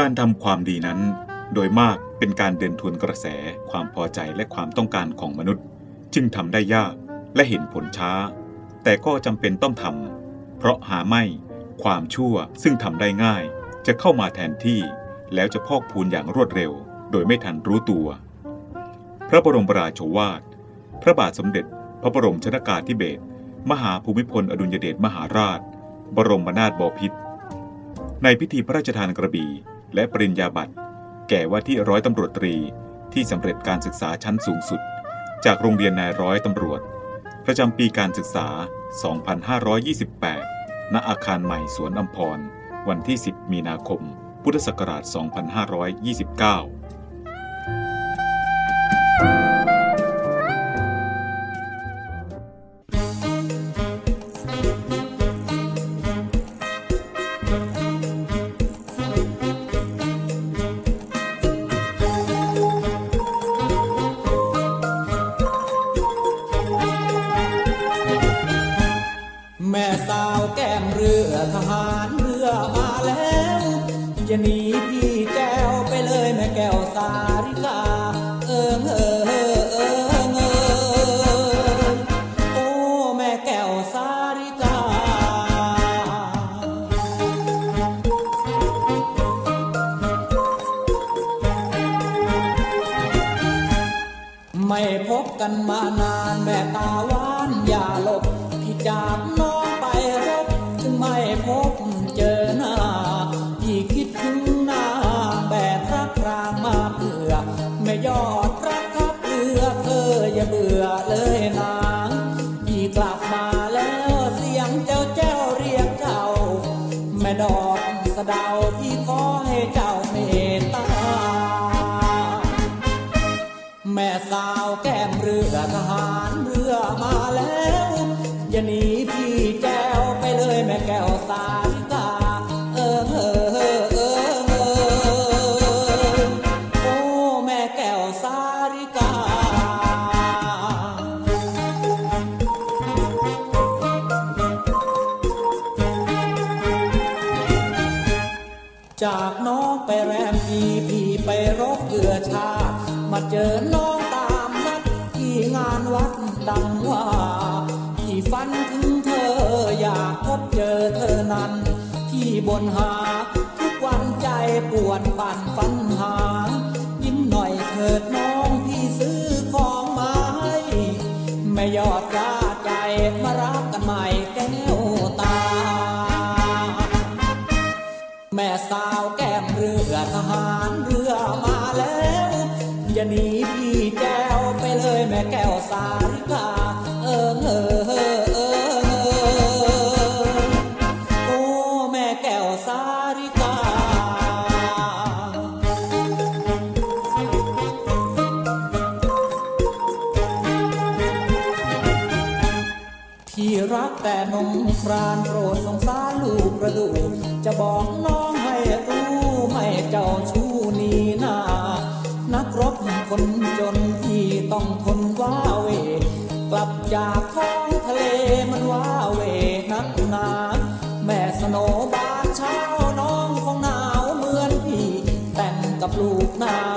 การทำความดีนั้น โดยมากเป็นการเดินทวนกระแสความพอใจและความต้องการของมนุษย์ จึงทำได้ยากและเห็นผลช้า แต่ก็จำเป็นต้องทำเพราะหาไม่ความชั่วซึ่งทำได้ง่าย จะเข้ามาแทนที่แล้วจะพอกพูนอย่างรวดเร็ว โดยไม่ทันรู้ตัว พระบรมราโชวาท พระบาทสมเด็จ พระบรมชนากาธิเบศรมหาภูมิพลอดุลยเดชมหาราช บรมนาถบพิตรในพิธีพระราชทานกระบี่ และปริญญาบัตรแก่ว่าที่ร้อยตำรวจตรีที่สำเร็จการศึกษาชั้นสูงสุด จากโรงเรียนนายร้อยตำรวจ ประจำปีการศึกษา 2528 ณ อาคารใหม่สวนอัมพร วันที่ 10 มีนาคม พุทธศักราช 2529 มานานแม่ตาหวานอย่าหลบพี่จากน้องไปรบถึงไม่พบเจอหน้าพี่คิดถึงหน้าแบบรักรางมาเผื่อไม่ยอดรักทับเรือเธออย่าเบื่อเลยนะพี่กลับมาแล้วเสียงเจ้าแจ้วเรียกเจ้าแม่ดอกสะดาวพี่ขอให้เจ้าเมตตาแม่สา ที่บ นงครานโปรดสงสารลูกประดูจะบอกน้องให้รู้ไม่เจ้าชู้นีนานักรบคนจนที่ต้องทนว้าเว กลับจากท้องทะเลมันว้าเวนักหนาแม่สโนบานเช้าน้องคงหนาวเหมือนพี่แต่งกับลูกนา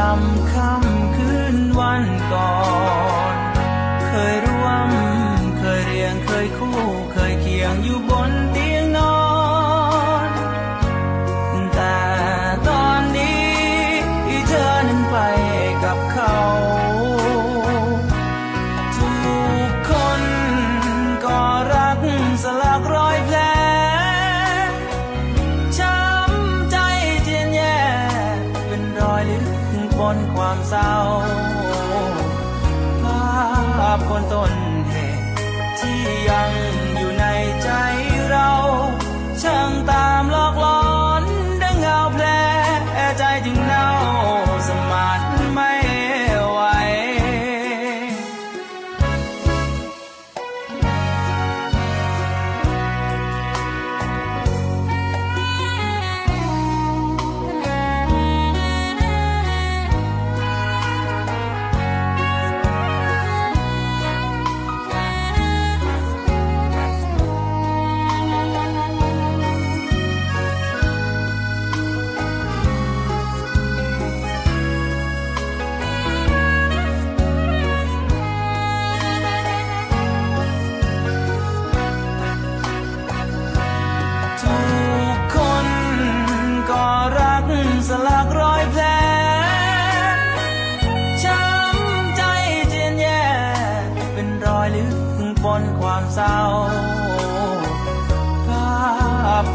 จำคำคืนวันก่อน on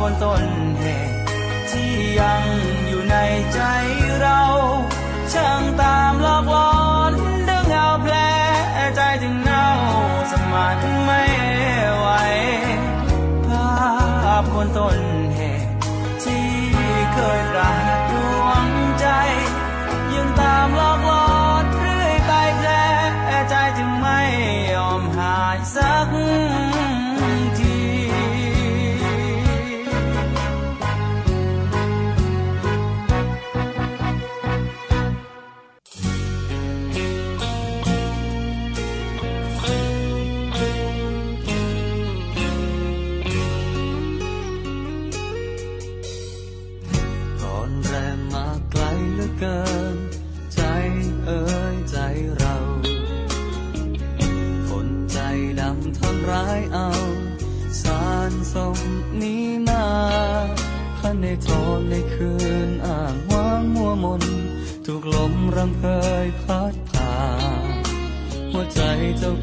คนต้นเหตุที่ยังอยู่ในใจเราช่างต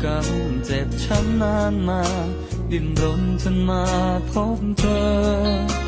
กรเจ็บช้ำนานมา ดิ้นรนจนมาพบเธอ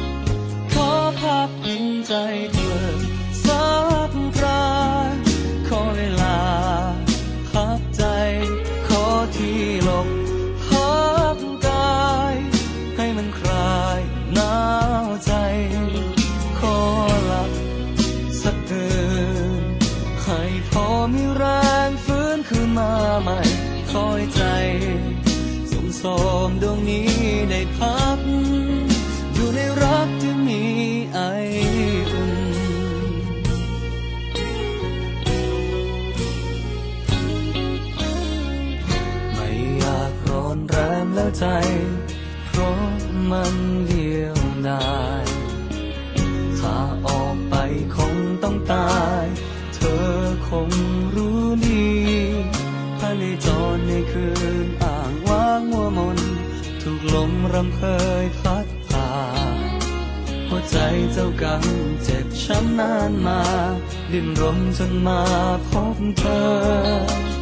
ความเคยพัดพาหัวใจเจ้ากังเจ็บช้ำนานมา ดิ้นรนจนมาพบเธอ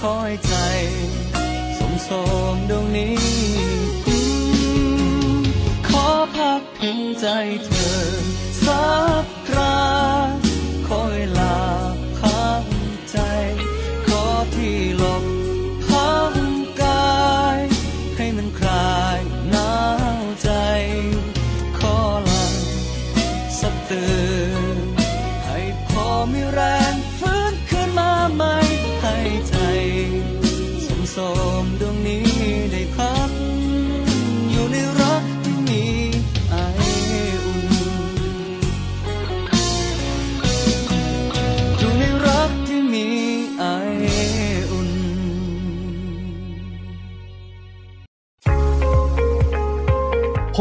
คอยใจสมสมดวงนี้ ขอพักใจเธอสักครา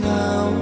สุ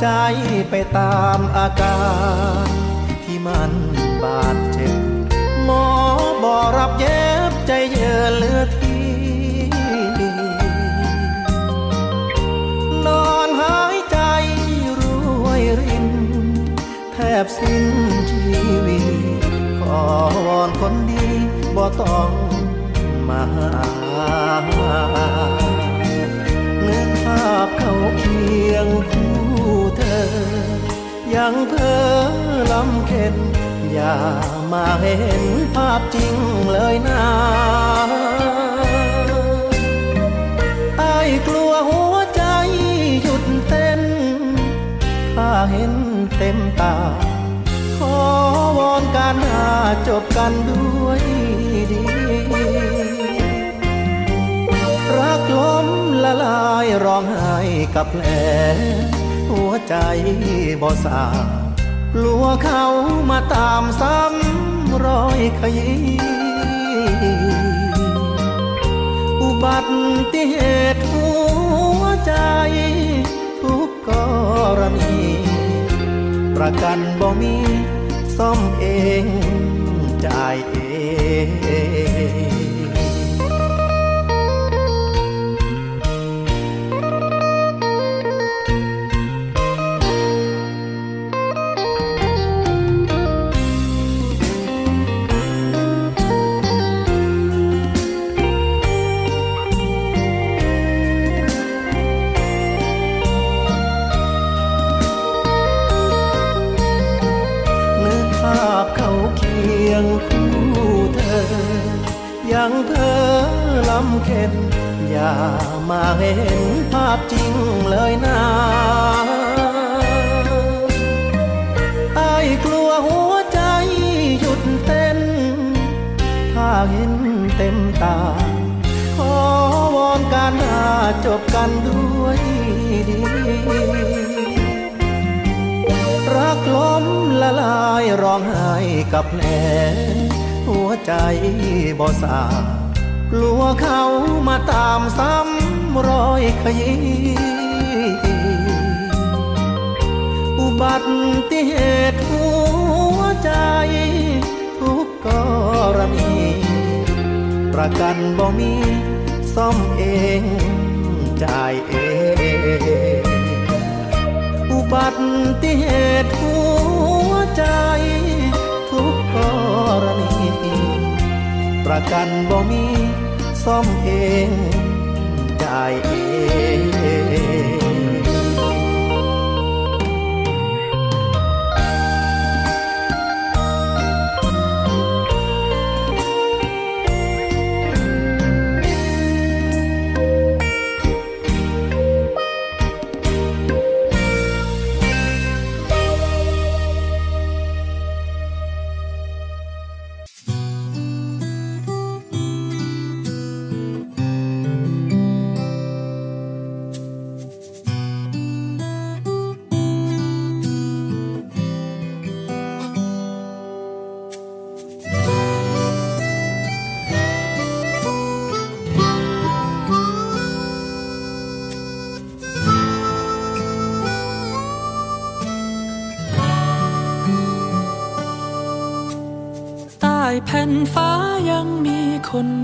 ใจไปตามอาการ ที่มันบาดเจ็บ หมอบอรับเย็บใจเยือเลือทีนอนหายใจรวยริน แทบสิ้นชีวิตขอวอนคนดีบ่ต้องมาหานึกภาพเขาเคียงค ยังเพ้อลำเค็นอย่ามาเห็นภาพจริงเลยนะไอ้กลัวหัวใจหยุดเต้นถ้าเห็นเต็มตา ขอวอนการหาจบกันด้วยดี รักล้มละลายร้องไห้กับแผล หัวใจบ่สากลัวเขามาตามซ้ำรอยขยี้อุบัติเหตุหัวใจ ทุกกรณี ประกันบ่มีซ่อมเองจ่ายเอง เธอลำเค็นอย่ามาเห็นภาพจริงเลยนะไอ้กลัวหัวใจหยุดเต้น ถ้าเห็นเต็มตา ขอวอนการหาจบกันด้วยดีรักล้มละลายร้องไห้กับแผล หัวใจบ่สากลัวเขามาตามซ้ำรอยขยี้อุบัติเหตุหัวใจ ทุกกรณี ประกันบ่มีซ่อมเองจ่ายเอง อุบัติเหตุหัวใจ ทุกกรณี ประกันบ่มีซ่อมเองจ่ายเอง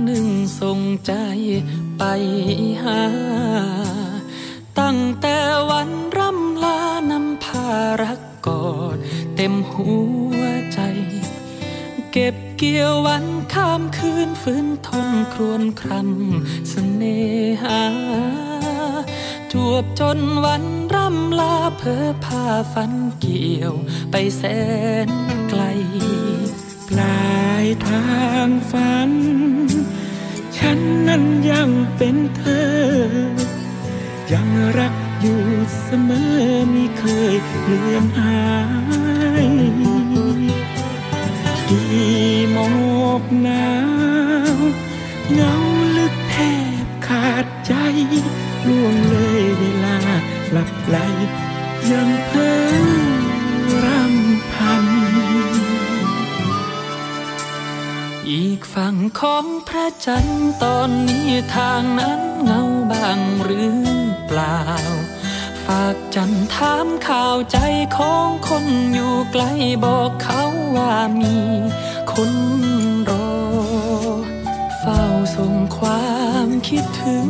หนึ่งส่งใจไปหา ตั้งแต่วันร่ำลานำพารักกอดเต็มหัวใจ เก็บเกี่ยววันข้ามคืนฟื้นทนครวนครำเสน่หาจวบจนวันร่ำลาเพอพาฝันเกี่ยวไปแสนไกล ปลายทางฝัน ฉันนั้นยังเป็นเธอ ยังรักอยู่เสมอไม่เคยเลือนหายกี่หมอกหนาวเงาลึกแทบขาดใจล่วงเลยเวลาหลับไหลยังเพ้อ อีกฝั่งของพระจันทร์ตอนนี้ทางนั้นเงาบางหรือเปล่า ฝากจันทร์ถามข่าวใจของคนอยู่ไกลบอกเขาว่ามีคนรอ เฝ้าส่งความคิดถึง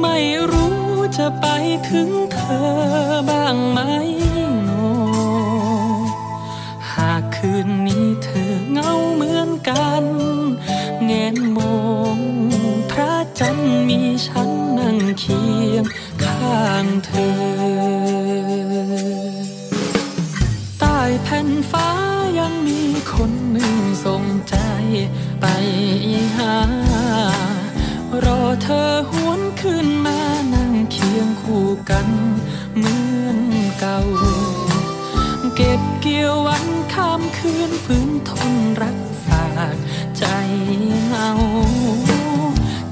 ไม่รู้จะไปถึงเธอบ้างไหม นนี้เธอเหงาเหมือนกันแงนมองพระจันทร์มีฉันนั่งเคียงข้างเธอ ใต้แผ่นฟ้ายังมีคนหนึ่งส่งใจไปหา รอเธอหวนขึ้นมานั่งเคียงคู่กันเหมือนเก่า คืนฝืนทนรักฝากใจเงา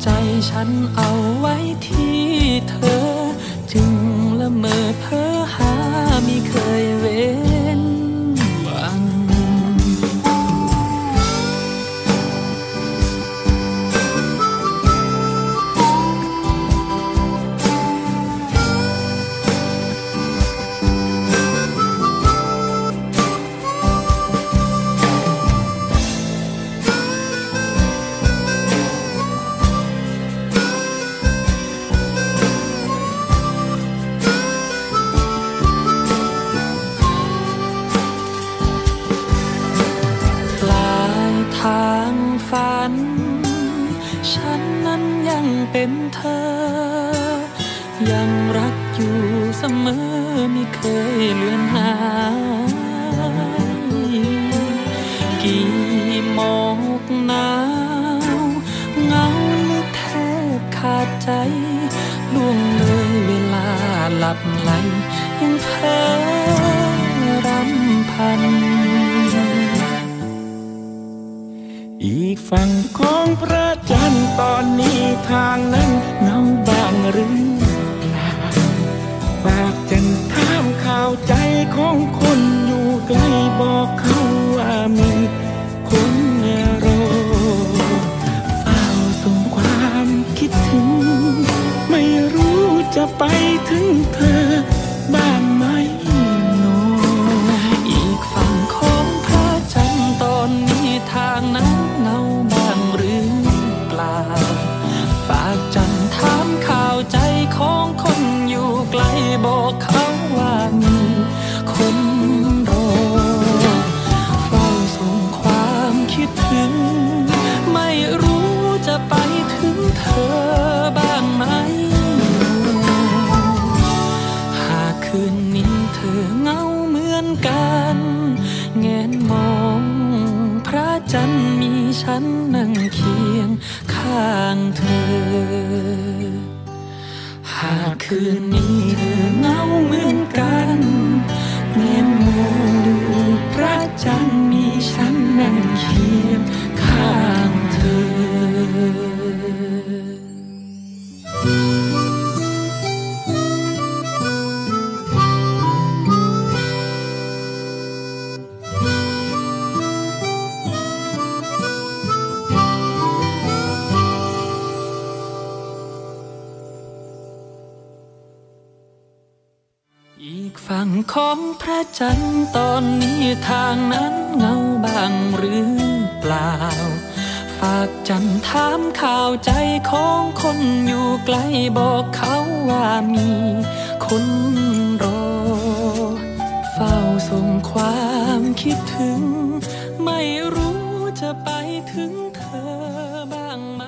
ใจฉันเอาไว้ที่เธอ จึงละเมอเพ้อหาไม่เคยเว้น บอกเขาว่ามีคนรอ เฝ้าส่งความคิดถึง ไม่รู้จะไปถึงเธอบ้างไหม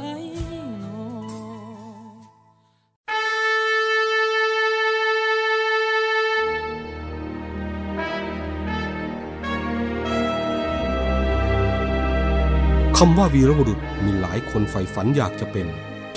คำว่าวีรบุรุษมีหลายคนใฝ่ฝันอยากจะเป็น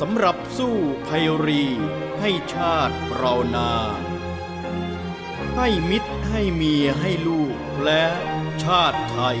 สำหรับสู้ภัยรี ให้ชาติเรานา ให้มิตรให้เมียให้ลูกและชาติไทย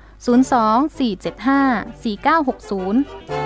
024754960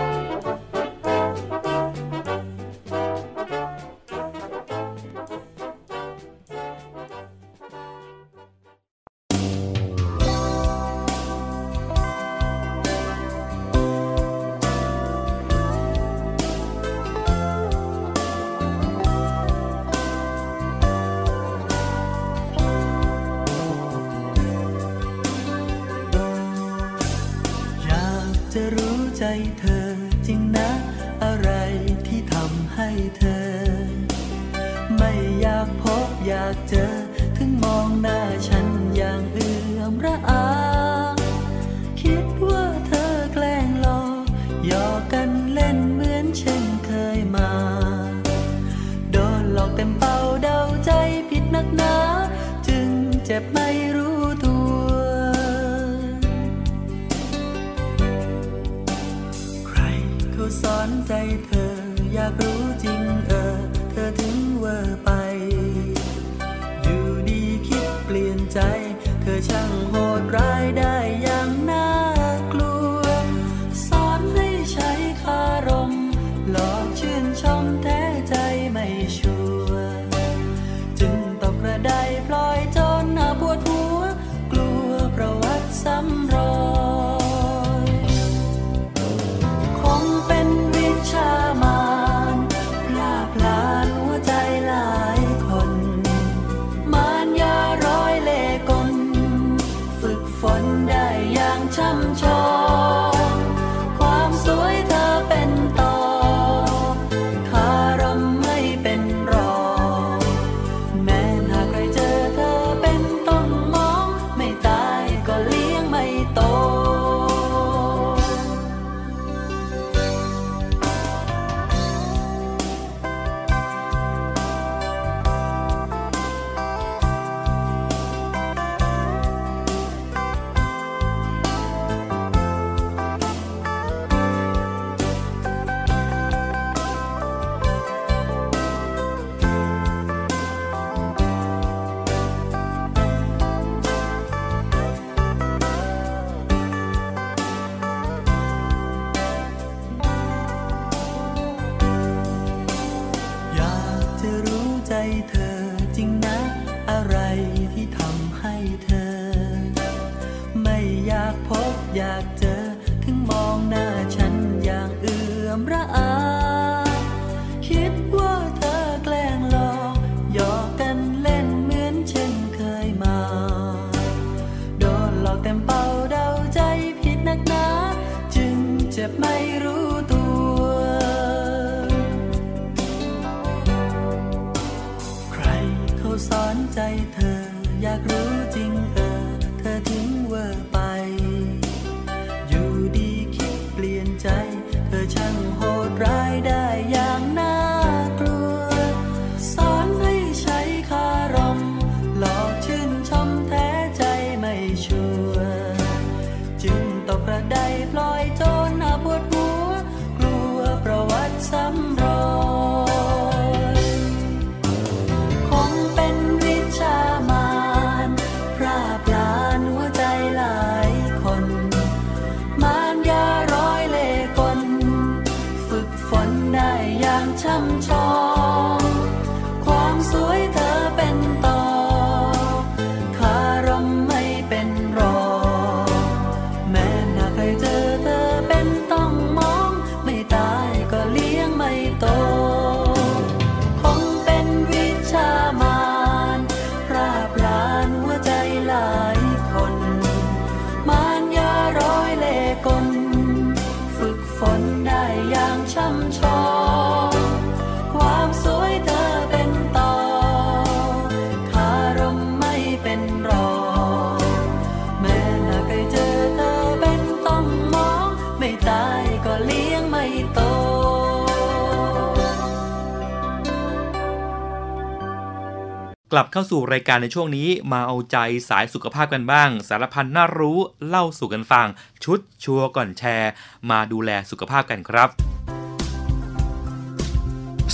กลับเข้าสู่รายการในช่วงนี้มาเอาใจสายสุขภาพกันบ้าง สารพันน่ารู้เล่าสู่กันฟัง ชุดชัวร์ก่อนแชร์ มาดูแลสุขภาพกันครับ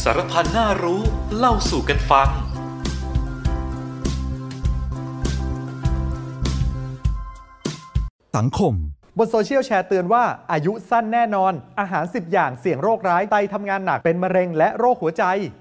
สารพันน่ารู้เล่าสู่กันฟังสังคม บนโซเชียลแชร์เตือนว่าอายุสั้นแน่นอน อาหาร 10 อย่างเสี่ยงโรคร้ายไตทำงานหนักเป็นมะเร็งและโรคหัวใจหืม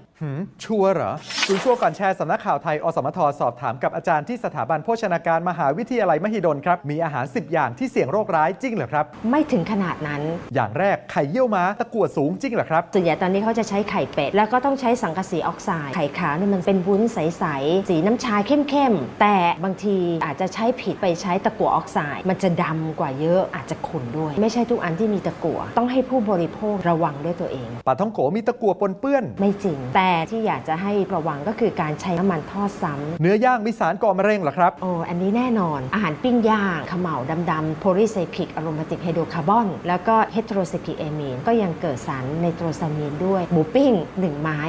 ชัวร์เหรอศูนย์ชัวร์ก่อนแชร์สำนักข่าวไทย อสมทสอบถามกับอาจารย์ที่สถาบันโภชนาการมหาวิทยาลัยมหิดลครับ มีอาหาร 10 อย่างที่เสี่ยงโรคร้ายจริงเหรอครับ ไม่ถึงขนาดนั้น อย่างแรกไข่เยี่ยวม้าตะกั่วสูงจริงเหรอครับส่วนใหญ่ตอนนี้เขาจะใช้ไข่เป็ด แล้วก็ต้องใช้สังกะสีออกไซด์ไข่ขาวนี่มันเป็นวุ้นใสๆสีน้ำชาเข้มๆแต่บางทีอาจจะใช้ผิดไปใช้ตะกั่วออกไซด์มันจะดำกว่าเยอะอาจจะขุ่นด้วย ไม่ใช่ทุกอันที่มีตะกั่วต้องให้ผู้บริโภคระวังด้วยตัวเองปลาท่องโกมีตะกั่วปนเปื้อนไม่จริงแต่ที่อยากจะให้ระวังก็คือการใช้น้ำมันทอดซ้ำเนื้อย่างมีสารก่อมะเร็งเหรอครับ โอ้อันนี้แน่นอน อาหารปิ้งย่างขมเหลาดำๆโพลีไซคลิกอะโรมาติกไฮโดรคาร์บอน แล้วก็เฮตโรไซคลิกเอมีนก็ยังเกิดสารไนโตรซามีนด้วย หมูปิ้ง 1 ไม้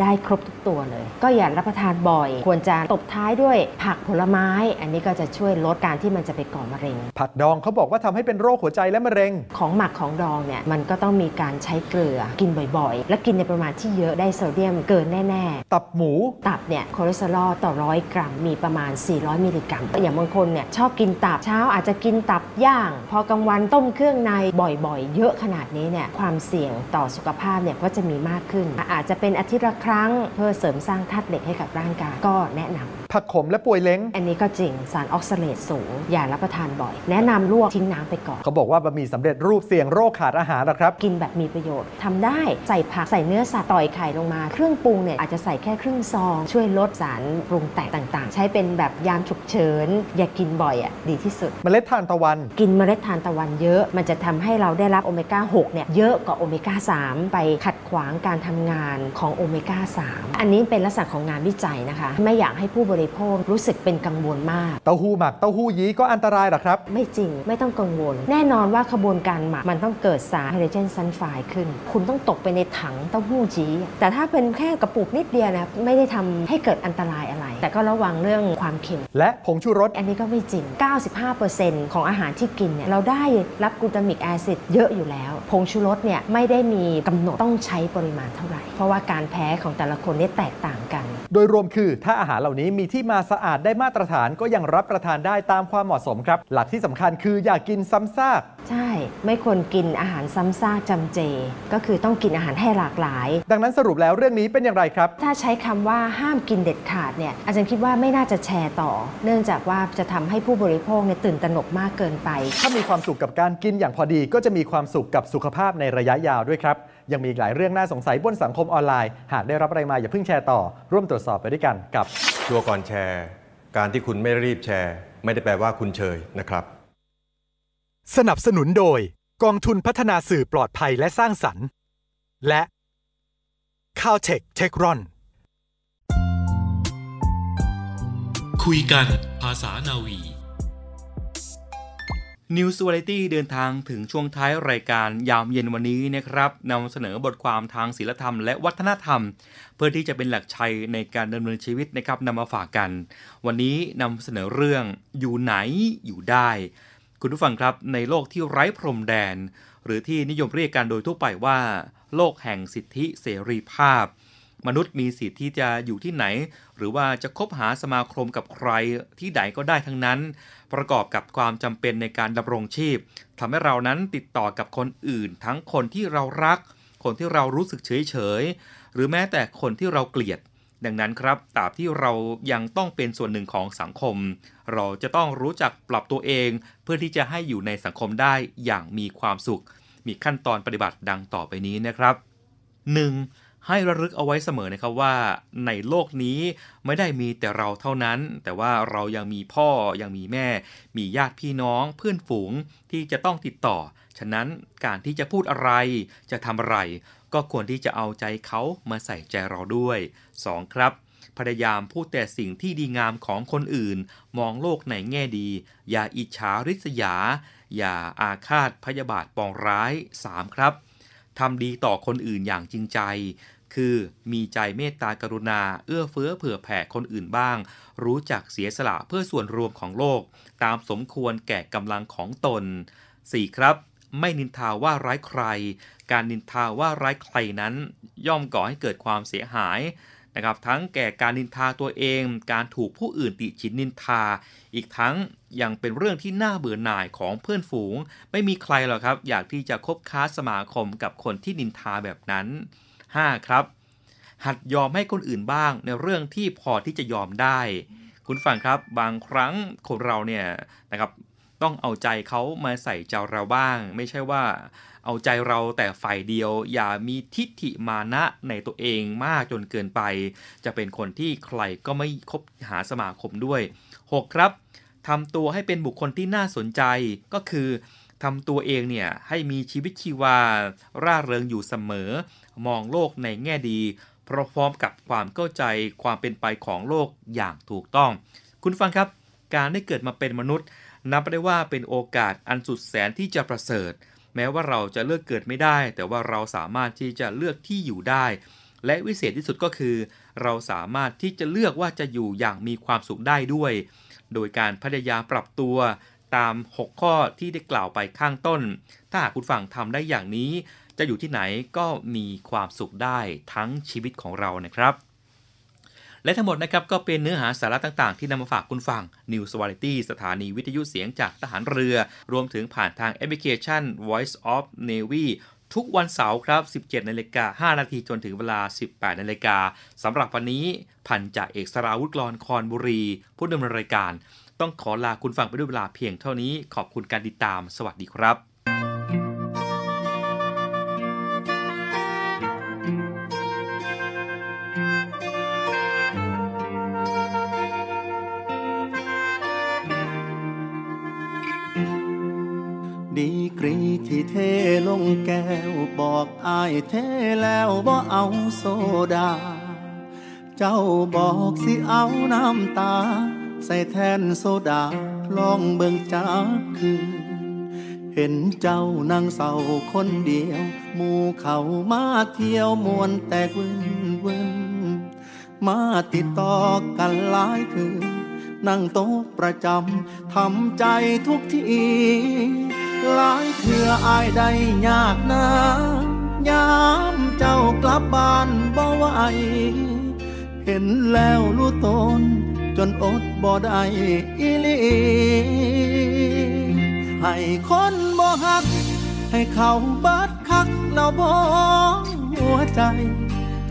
ได้ครบทุกตัวเลย ก็อย่ารับประทานบ่อย ควรจะตบท้ายด้วยผักผลไม้ อันนี้ก็จะช่วยลดการที่มันจะไปก่อมะเร็ง ผักดองเขาบอกว่าทำให้เป็นโรคหัวใจและมะเร็ง ของหมักของดองเนี่ยมันก็ต้องมีการใช้เกลือกินบ่อยๆ และกินในปริมาณที่เยอะได้โซเดียมเกินแน่ๆ ตับหมู ตับเนี่ยคอเลสเตอรอลต่อร้อยกรัมมีประมาณ 400 มิลลิกรัม อย่างบางคนเนี่ยชอบกินตับเช้าอาจจะกินตับย่าง พอกลางวันต้มเครื่องในบ่อยๆ เยอะขนาดนี้เนี่ยความเสี่ยงต่อสุขภาพเนี่ยก็จะมีมากขึ้น อาจจะเป็นอาทิตย์ละครั้งเพื่อเสริมสร้างธาตุเหล็กให้กับร่างกายก็แนะนำผักขมและปวยเล้ง อันนี้ก็จริงสารออกซาเลตสูง อย่ารับประทานบ่อย แนะนำลวกทิ้งน้ำไปก่อน เขาบอกว่าบะหมี่สำเร็จรูปเสี่ยงโรคขาดอาหารนะครับ กินแบบมีประโยชน์ทำได้ใส่ผักใส่เนื้อสัตว์ต่อยไข่ลงมาเครื่องปรุงเนี่ยอาจจะใส่แค่ครึ่งซอง ช่วยลดสารปรุงแต่งต่างๆ ใช้เป็นแบบยามฉุกเฉิน อย่ากินบ่อยอะดีที่สุด เมล็ดทานตะวัน กินเมล็ดทานตะวันเยอะ มันจะทำให้เราได้รับโอเมก้า6เนี่ยเยอะกว่าโอเมก้า3ไปขัดขวางการทำงานของโอเมก้า3อันนี้เป็นลักษณะของงานวิจัยนะคะ ไม่อยากให้ผู้บริโภครู้สึกเป็นกังวลมากเต้าหู้หมักเต้าหู้ยี้ก็อันตรายหรอครับ ไม่จริงไม่ต้องกังวล แน่นอนว่าขบวนการหมักมันต้องเกิดสารไฮโดรเจนซัลไฟด์ขึ้น คุณต้องตกไปในถังเต้าหู้ยี้แต่ถ้าเป็นแค่กระปุกนิดเดียวนะไม่ได้ทำให้เกิดอันตรายอะไร แต่ก็ระวังเรื่องความเค็ม และผงชูรส อันนี้ก็ไม่จริง 95%ของอาหารที่กินเนี่ยเราได้รับกลูตามิกแอซิดเยอะอยู่แล้ว ผงชูรสเนี่ยไม่ได้มีกำหนดต้องใช้ปริมาณเท่าไหร่ เพราะว่าการแพ้ของแต่ละคนเนี่ยแตกต่างกัน โดยรวมคือถ้าอาหารเหล่านี้มีที่มาสะอาดได้มาตรฐานก็ยังรับประทานได้ตามความเหมาะสมครับ หลักที่สำคัญคืออย่ากินซ้ำซาก ใช่ ไม่ควรกินอาหารซ้ำซากจำเจ ก็คือต้องกินอาหารให้หลากหลาย ดังนั้นสรุปแล้วเรื่องนี้เป็นอย่างไรครับ ถ้าใช้คำว่าห้ามกินเด็ดขาดเนี่ยอาจารย์คิดว่าไม่น่าจะแชร์ต่อ เนื่องจากว่าจะทำให้ผู้บริโภคเนี่ยตื่นตระหนกมากเกินไป ถ้ามีความสุขกับการกินอย่างพอดี ก็จะมีความสุขกับสุขภาพในระยะยาวด้วยครับ ยังมีอีกหลายเรื่องน่าสงสัยบนสังคมออนไลน์ หากได้รับอะไรมาอย่าเพิ่งแชร์ต่อ ร่วมตรวจสอบไปด้วยกันกับชัวร์ก่อนแชร์ การที่คุณไม่รีบแชร์ ไม่ได้แปลว่าคุณเชยนะครับ สนับสนุนโดย กองทุนพัฒนาสื่อปลอดภัยและสร้างสรรค์ และ ข้าวเทคเทครอนคุยกันภาษานาวี News Variety เดินทางถึงช่วงท้ายรายการยามเย็นวันนี้นะครับนำเสนอบทความทางศิลธรรมและวัฒนธรรม เพื่อที่จะเป็นหลักชัยในการดำเนินชีวิตนะครับนำมาฝากกัน วันนี้นำเสนอเรื่องอยู่ไหนอยู่ได้ คุณผู้ฟังครับในโลกที่ไร้พรมแดน หรือที่นิยมเรียกกันโดยทั่วไปว่า โลกแห่งสิทธิเสรีภาพ มนุษย์มีสิทธิที่จะอยู่ที่ไหน หรือว่าจะคบหาสมาคมกับใครที่ใดก็ได้ทั้งนั้น ประกอบกับความจำเป็นในการดำรงชีพทำให้เรานั้นติดต่อกับคนอื่น ทั้งคนที่เรารัก คนที่เรารู้สึกเฉยเฉยหรือแม้แต่คนที่เราเกลียดดังนั้นครับตราบที่เรายังต้องเป็นส่วนหนึ่งของสังคม เราจะต้องรู้จักปรับตัวเอง เพื่อที่จะให้อยู่ในสังคมได้อย่างมีความสุข มีขั้นตอนปฏิบัติดังต่อไปนี้นะครับ 1. ให้ระลึกเอาไว้เสมอนะครับว่า ในโลกนี้ไม่ได้มีแต่เราเท่านั้น แต่ว่าเรายังมีพ่อยังมีแม่ มีญาติพี่น้องเพื่อนฝูงที่จะต้องติดต่อ ฉะนั้นการที่จะพูดอะไร จะทำอะไร ก็ควรที่จะเอาใจเขามาใส่ใจเราด้วย 2. ครับพยายามพูดแต่สิ่งที่ดีงามของคนอื่น มองโลกในแง่ดี อย่าอิจฉาริษยา อย่าอาฆาตพยาบาทปองร้าย 3. ครับทำดีต่อคนอื่นอย่างจริงใจ คือมีใจเมตตากรุณา เอื้อเฟื้อเผื่อแผ่คนอื่นบ้าง รู้จักเสียสละเพื่อส่วนรวมของโลก ตามสมควรแก่กำลังของตน 4. ครับไม่นินทาว่าร้ายใคร การนินทาว่าร้ายใครนั้น ย่อมก่อให้เกิดความเสียหาย นะครับทั้งแก่การนินทาตัวเอง การถูกผู้อื่นติชินนินทา อีกทั้งยังเป็นเรื่องที่น่าเบื่อหน่ายของเพื่อนฝูง ไม่มีใครหรอกครับ อยากที่จะคบค้าสมาคมกับคนที่นินทาแบบนั้น 5. ครับ หัดยอมให้คนอื่นบ้างในเรื่องที่พอที่จะยอมได้ คุณฟังครับบางครั้งคนเราเนี่ยนะครับ ต้องเอาใจเขามาใส่ใจเราบ้าง ไม่ใช่ว่า เอาใจเราแต่ฝ่ายเดียว อย่ามีทิฏฐิมานะในตัวเองมากจนเกินไป จะเป็นคนที่ใครก็ไม่คบหาสมาคมด้วย 6. ครับทำตัวให้เป็นบุคคลที่น่าสนใจก็คือทำตัวเองเนี่ยให้มีชีวิตชีวา ร่าเริงอยู่เสมอ มองโลกในแง่ดีพร้อมกับความเข้าใจความเป็นไปของโลกอย่างถูกต้อง คุณฟังครับ การได้เกิดมาเป็นมนุษย์ นับได้ว่าเป็นโอกาสอันสุดแสนที่จะประเสริฐ แม้ว่าเราจะเลือกเกิดไม่ได้ แต่ว่าเราสามารถที่จะเลือกที่อยู่ได้ และวิเศษที่สุดก็คือ เราสามารถที่จะเลือกว่าจะอยู่อย่างมีความสุขได้ด้วย โดยการพยายามปรับตัวตาม 6 ข้อที่ได้กล่าวไปข้างต้น ถ้าหากคุณฟังทำได้อย่างนี้ จะอยู่ที่ไหนก็มีความสุขได้ทั้งชีวิตของเรานะครับ และทั้งหมดนะครับก็เป็นเนื้อหาสาระต่างๆ ที่นำมาฝากคุณฟัง News Variety สถานีวิทยุเสียงจากทหารเรือ รวมถึงผ่านทางแอปพลิเคชัน Voice of Navy ทุกวันเสาร์ครับ 17นาฬิกา5นาทีจนถึงเวลา 18นาฬิกาสำหรับวันนี้พันจ่าเอกสราวุธกรคอนบุรี ผู้ดำเนินรายการ ต้องขอลาคุณฟังไปด้วยเวลาเพียงเท่านี้ ขอบคุณการติดตาม สวัสดีครับ เทลงแก้วบอกอ้ายเทแล้วบ่เอาโซดา เจ้าบอกสิเอาน้ำตา ใส่แทนโซดาลองเบิ่งจักคืน เห็นเจ้านั่งเศร้าคนเดียว หมู่เขามาเที่ยวม่วนแตกวินวินมาติดต่อกันหลายคืน นั่งโต๊ะประจำทำใจทุกที หลายเถื่ออายได้ยากนะยามเจ้ากลับบ้านบ่ไหวเห็นแล้วรู้ตนจนอดบ่ได้อีลีให้คนบ่ฮัก ให้เขาบัดคักแล้วบ่หัวใจ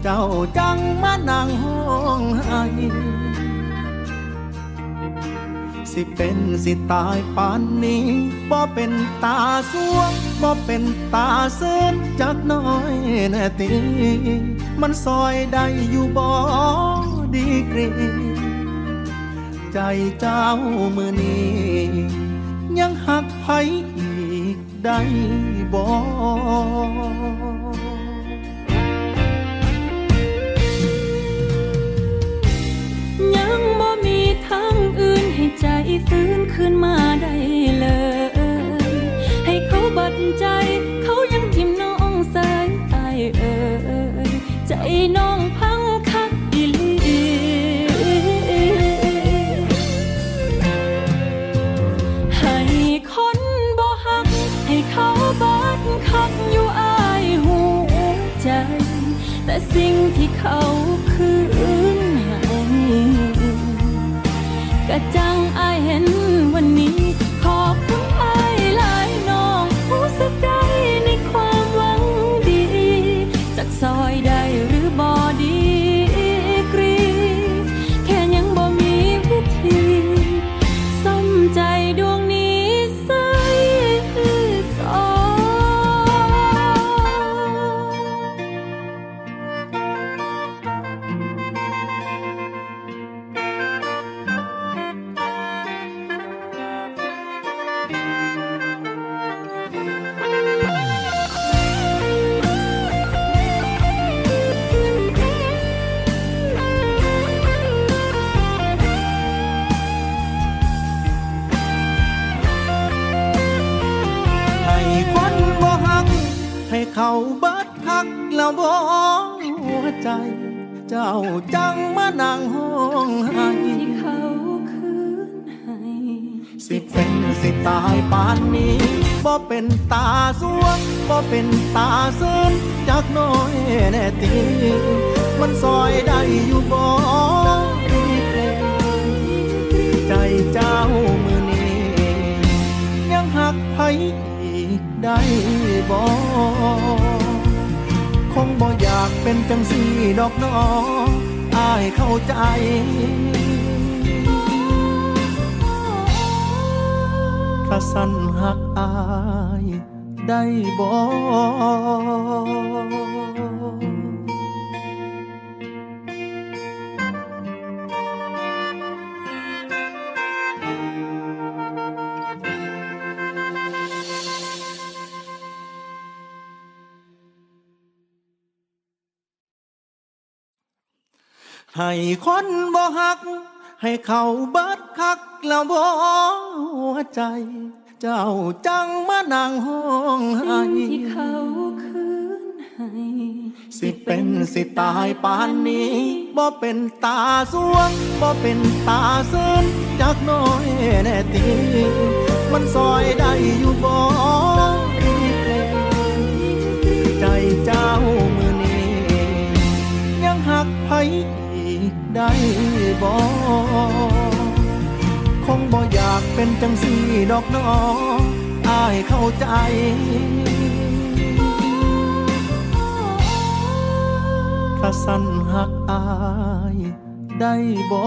เจ้าจังมานั่งห้องไห้ สิเป็นสิตายปานนี้บ่เป็นตาสวงบ่เป็นตาเส้นจักน้อยแน่ตีมันซอยได้อยู่บ่ดีกรีใจเจ้ามือนี้ ยังหักไผอีกได้บ่ยังบ่มี ทางอื่นให้ใจฟื้นขึ้นมาได้เลย ให้เขาบัดใจ เขายังทิมน้องสายตายเอ่ยใจน้องพังคักอีลีให้คนบ่หัก ให้เขาบัดคักอยู่อายหูใจ แต่สิ่งที่เขา เห็นวันนี้ เป็นตาเสื่นจักน้อยแน่ตีมันซอยได้อยู่บ่รีเร่งใจเจ้ามือนี้ ยังหักไผอีกได้บ่คงบ่อยากเป็นจังสีดอกน้ออายเข้าใจถ้าสั้นหักอาย ได้บ่ให้คนบ่หัก ให้เขาเบิดคักแล้วบ่หัวใจ เจ้าจังมานั่งห้องไห้ สิ่งที่เขาคืนให้ สิเป็นสิตายปานนี้บ่เป็นตาสวงบ่เป็นตาเสื่นจักหน้อยแน่ตีมันซอยได้อยู่บ่รีบเร่งใจเจ้ามือนี้ ยังหักไผอีกได้บ่ค งบ่อยากเป็นจังสีดอกน้องอายเข้าใจถ้าสั้นหักอายได้บ่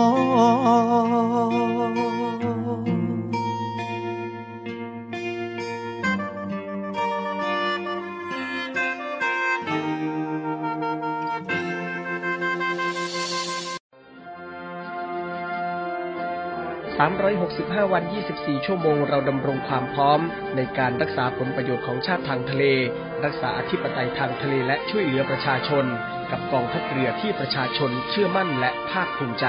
365 วัน 24 ชั่วโมงเราดำรงความพร้อม ในการรักษาผลประโยชน์ของชาติทางทะเล รักษาอธิปไตยทางทะเลและช่วยเหลือประชาชน กับกองทัพเรือที่ประชาชนเชื่อมั่นและภาคภูมิใจ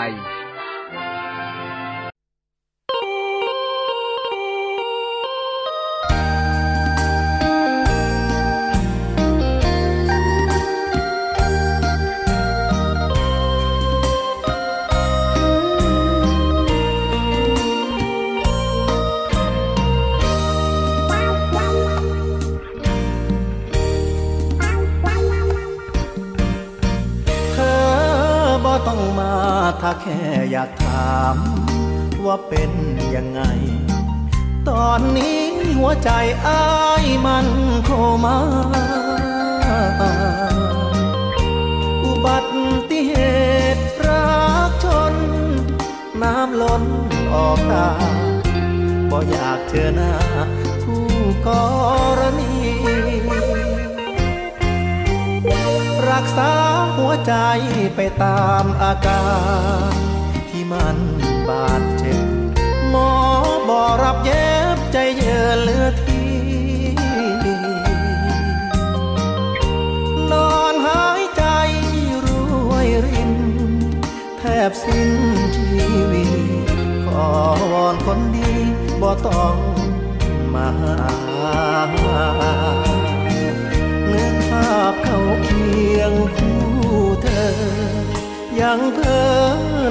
งเพ้อ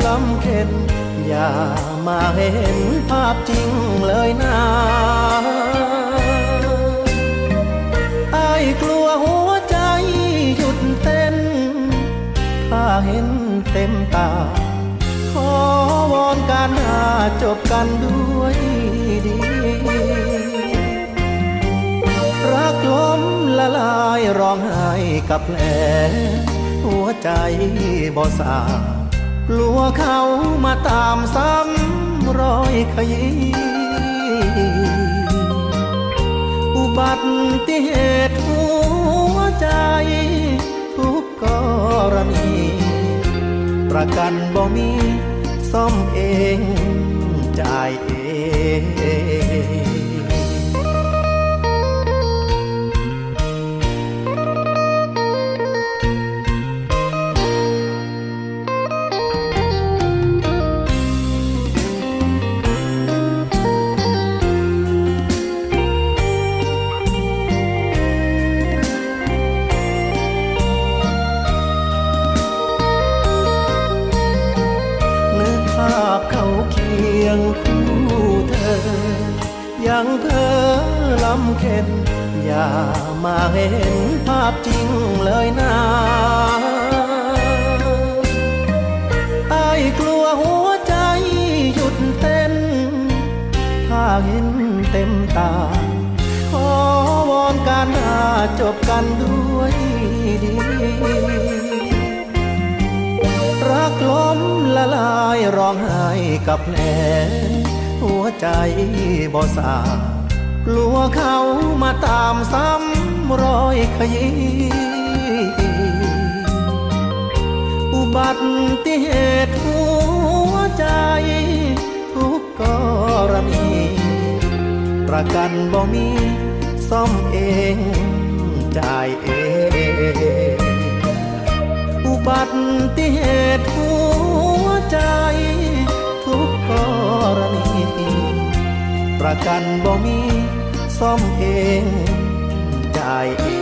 ลำเค็นอย่ามาเห็นภาพจริงเลยนะไอ้กลัวหัวใจหยุดเต้นถ้าเห็นเต็มตา ขอวอนการหาจบกันด้วยดี รักล้มละลายร้องไห้กับแผล หัวใจบ่สากลัวเขามาตามซ้ำรอยขยี้อุบัติเหตุหัวใจ ทุกกรณี ประกันบ่มีซ่อมเองจ่ายเอง เพ้อลำเค็นอย่ามาเห็นภาพจริงเลยนะไอ้กลัวหัวใจหยุดเต้น ถ้าเห็นเต็มตา ขอวอนการหาจบกันด้วยดีรักล้มละลายร้องไห้กับแผล หัวใจบ่สากลัวเขามาตามซ้ำรอยขยี้อุบัติเหตุหัวใจ ทุกกรณีประกันบ่มีซ่อมเองจ่ายเองอุบัติเหตุหัวใจ ทุกกรณี ประกันบ่มีซ่อมเองจ่ายเอง